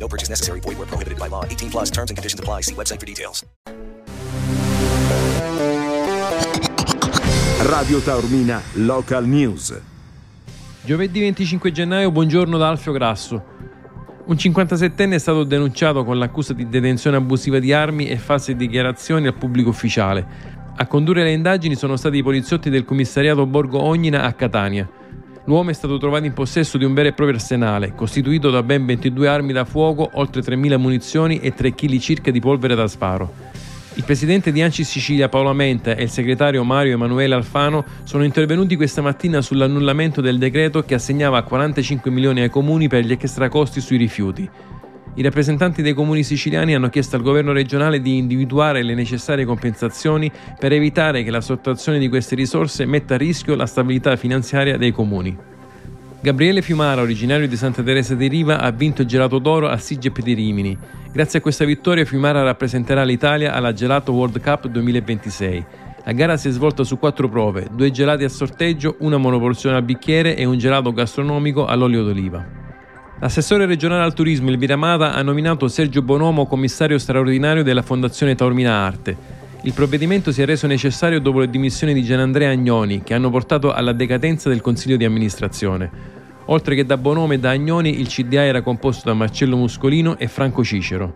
No purchase necessary. Void where prohibited by law. 18 plus terms and conditions apply. See website for details. Radio Taormina Local News. Giovedì 25 gennaio, buongiorno da Alfio Grasso. Un 57enne è stato denunciato con l'accusa di detenzione abusiva di armi e false dichiarazioni al pubblico ufficiale. A condurre le indagini sono stati i poliziotti del commissariato Borgo Ognina a Catania. L'uomo è stato trovato in possesso di un vero e proprio arsenale, costituito da ben 22 armi da fuoco, oltre 3.000 munizioni e 3 kg circa di polvere da sparo. Il presidente di Anci Sicilia Paolo Amenta e il segretario Mario Emanuele Alfano sono intervenuti questa mattina sull'annullamento del decreto che assegnava 45 milioni ai comuni per gli extracosti sui rifiuti. I rappresentanti dei comuni siciliani hanno chiesto al governo regionale di individuare le necessarie compensazioni per evitare che la sottrazione di queste risorse metta a rischio la stabilità finanziaria dei comuni. Gabriele Fiumara, originario di Santa Teresa di Riva, ha vinto il gelato d'oro al SIGEP di Rimini. Grazie a questa vittoria Fiumara rappresenterà l'Italia alla Gelato World Cup 2026. La gara si è svolta su quattro prove, due gelati a sorteggio, una monoporzione al bicchiere e un gelato gastronomico all'olio d'oliva. L'assessore regionale al turismo Elvira Mata ha nominato Sergio Bonomo commissario straordinario della Fondazione Taormina Arte. Il provvedimento si è reso necessario dopo le dimissioni di Gianandrea Agnoni, che hanno portato alla decadenza del consiglio di amministrazione. Oltre che da Bonome e da Agnoni, il CDA era composto da Marcello Muscolino e Franco Cicero.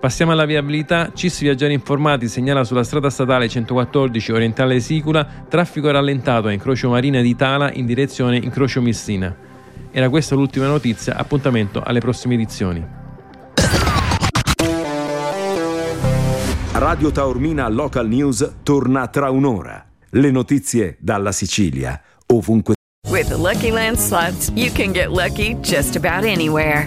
Passiamo alla viabilità. CIS Viaggiari Informati segnala sulla strada statale 114 orientale Sicula traffico rallentato a incrocio Marina di Tala in direzione incrocio Messina. Era questa l'ultima notizia, appuntamento alle prossime edizioni. Radio Taormina Local News torna tra un'ora. Le notizie dalla Sicilia, ovunque. With the Lucky Land slots, you can get lucky just about anywhere.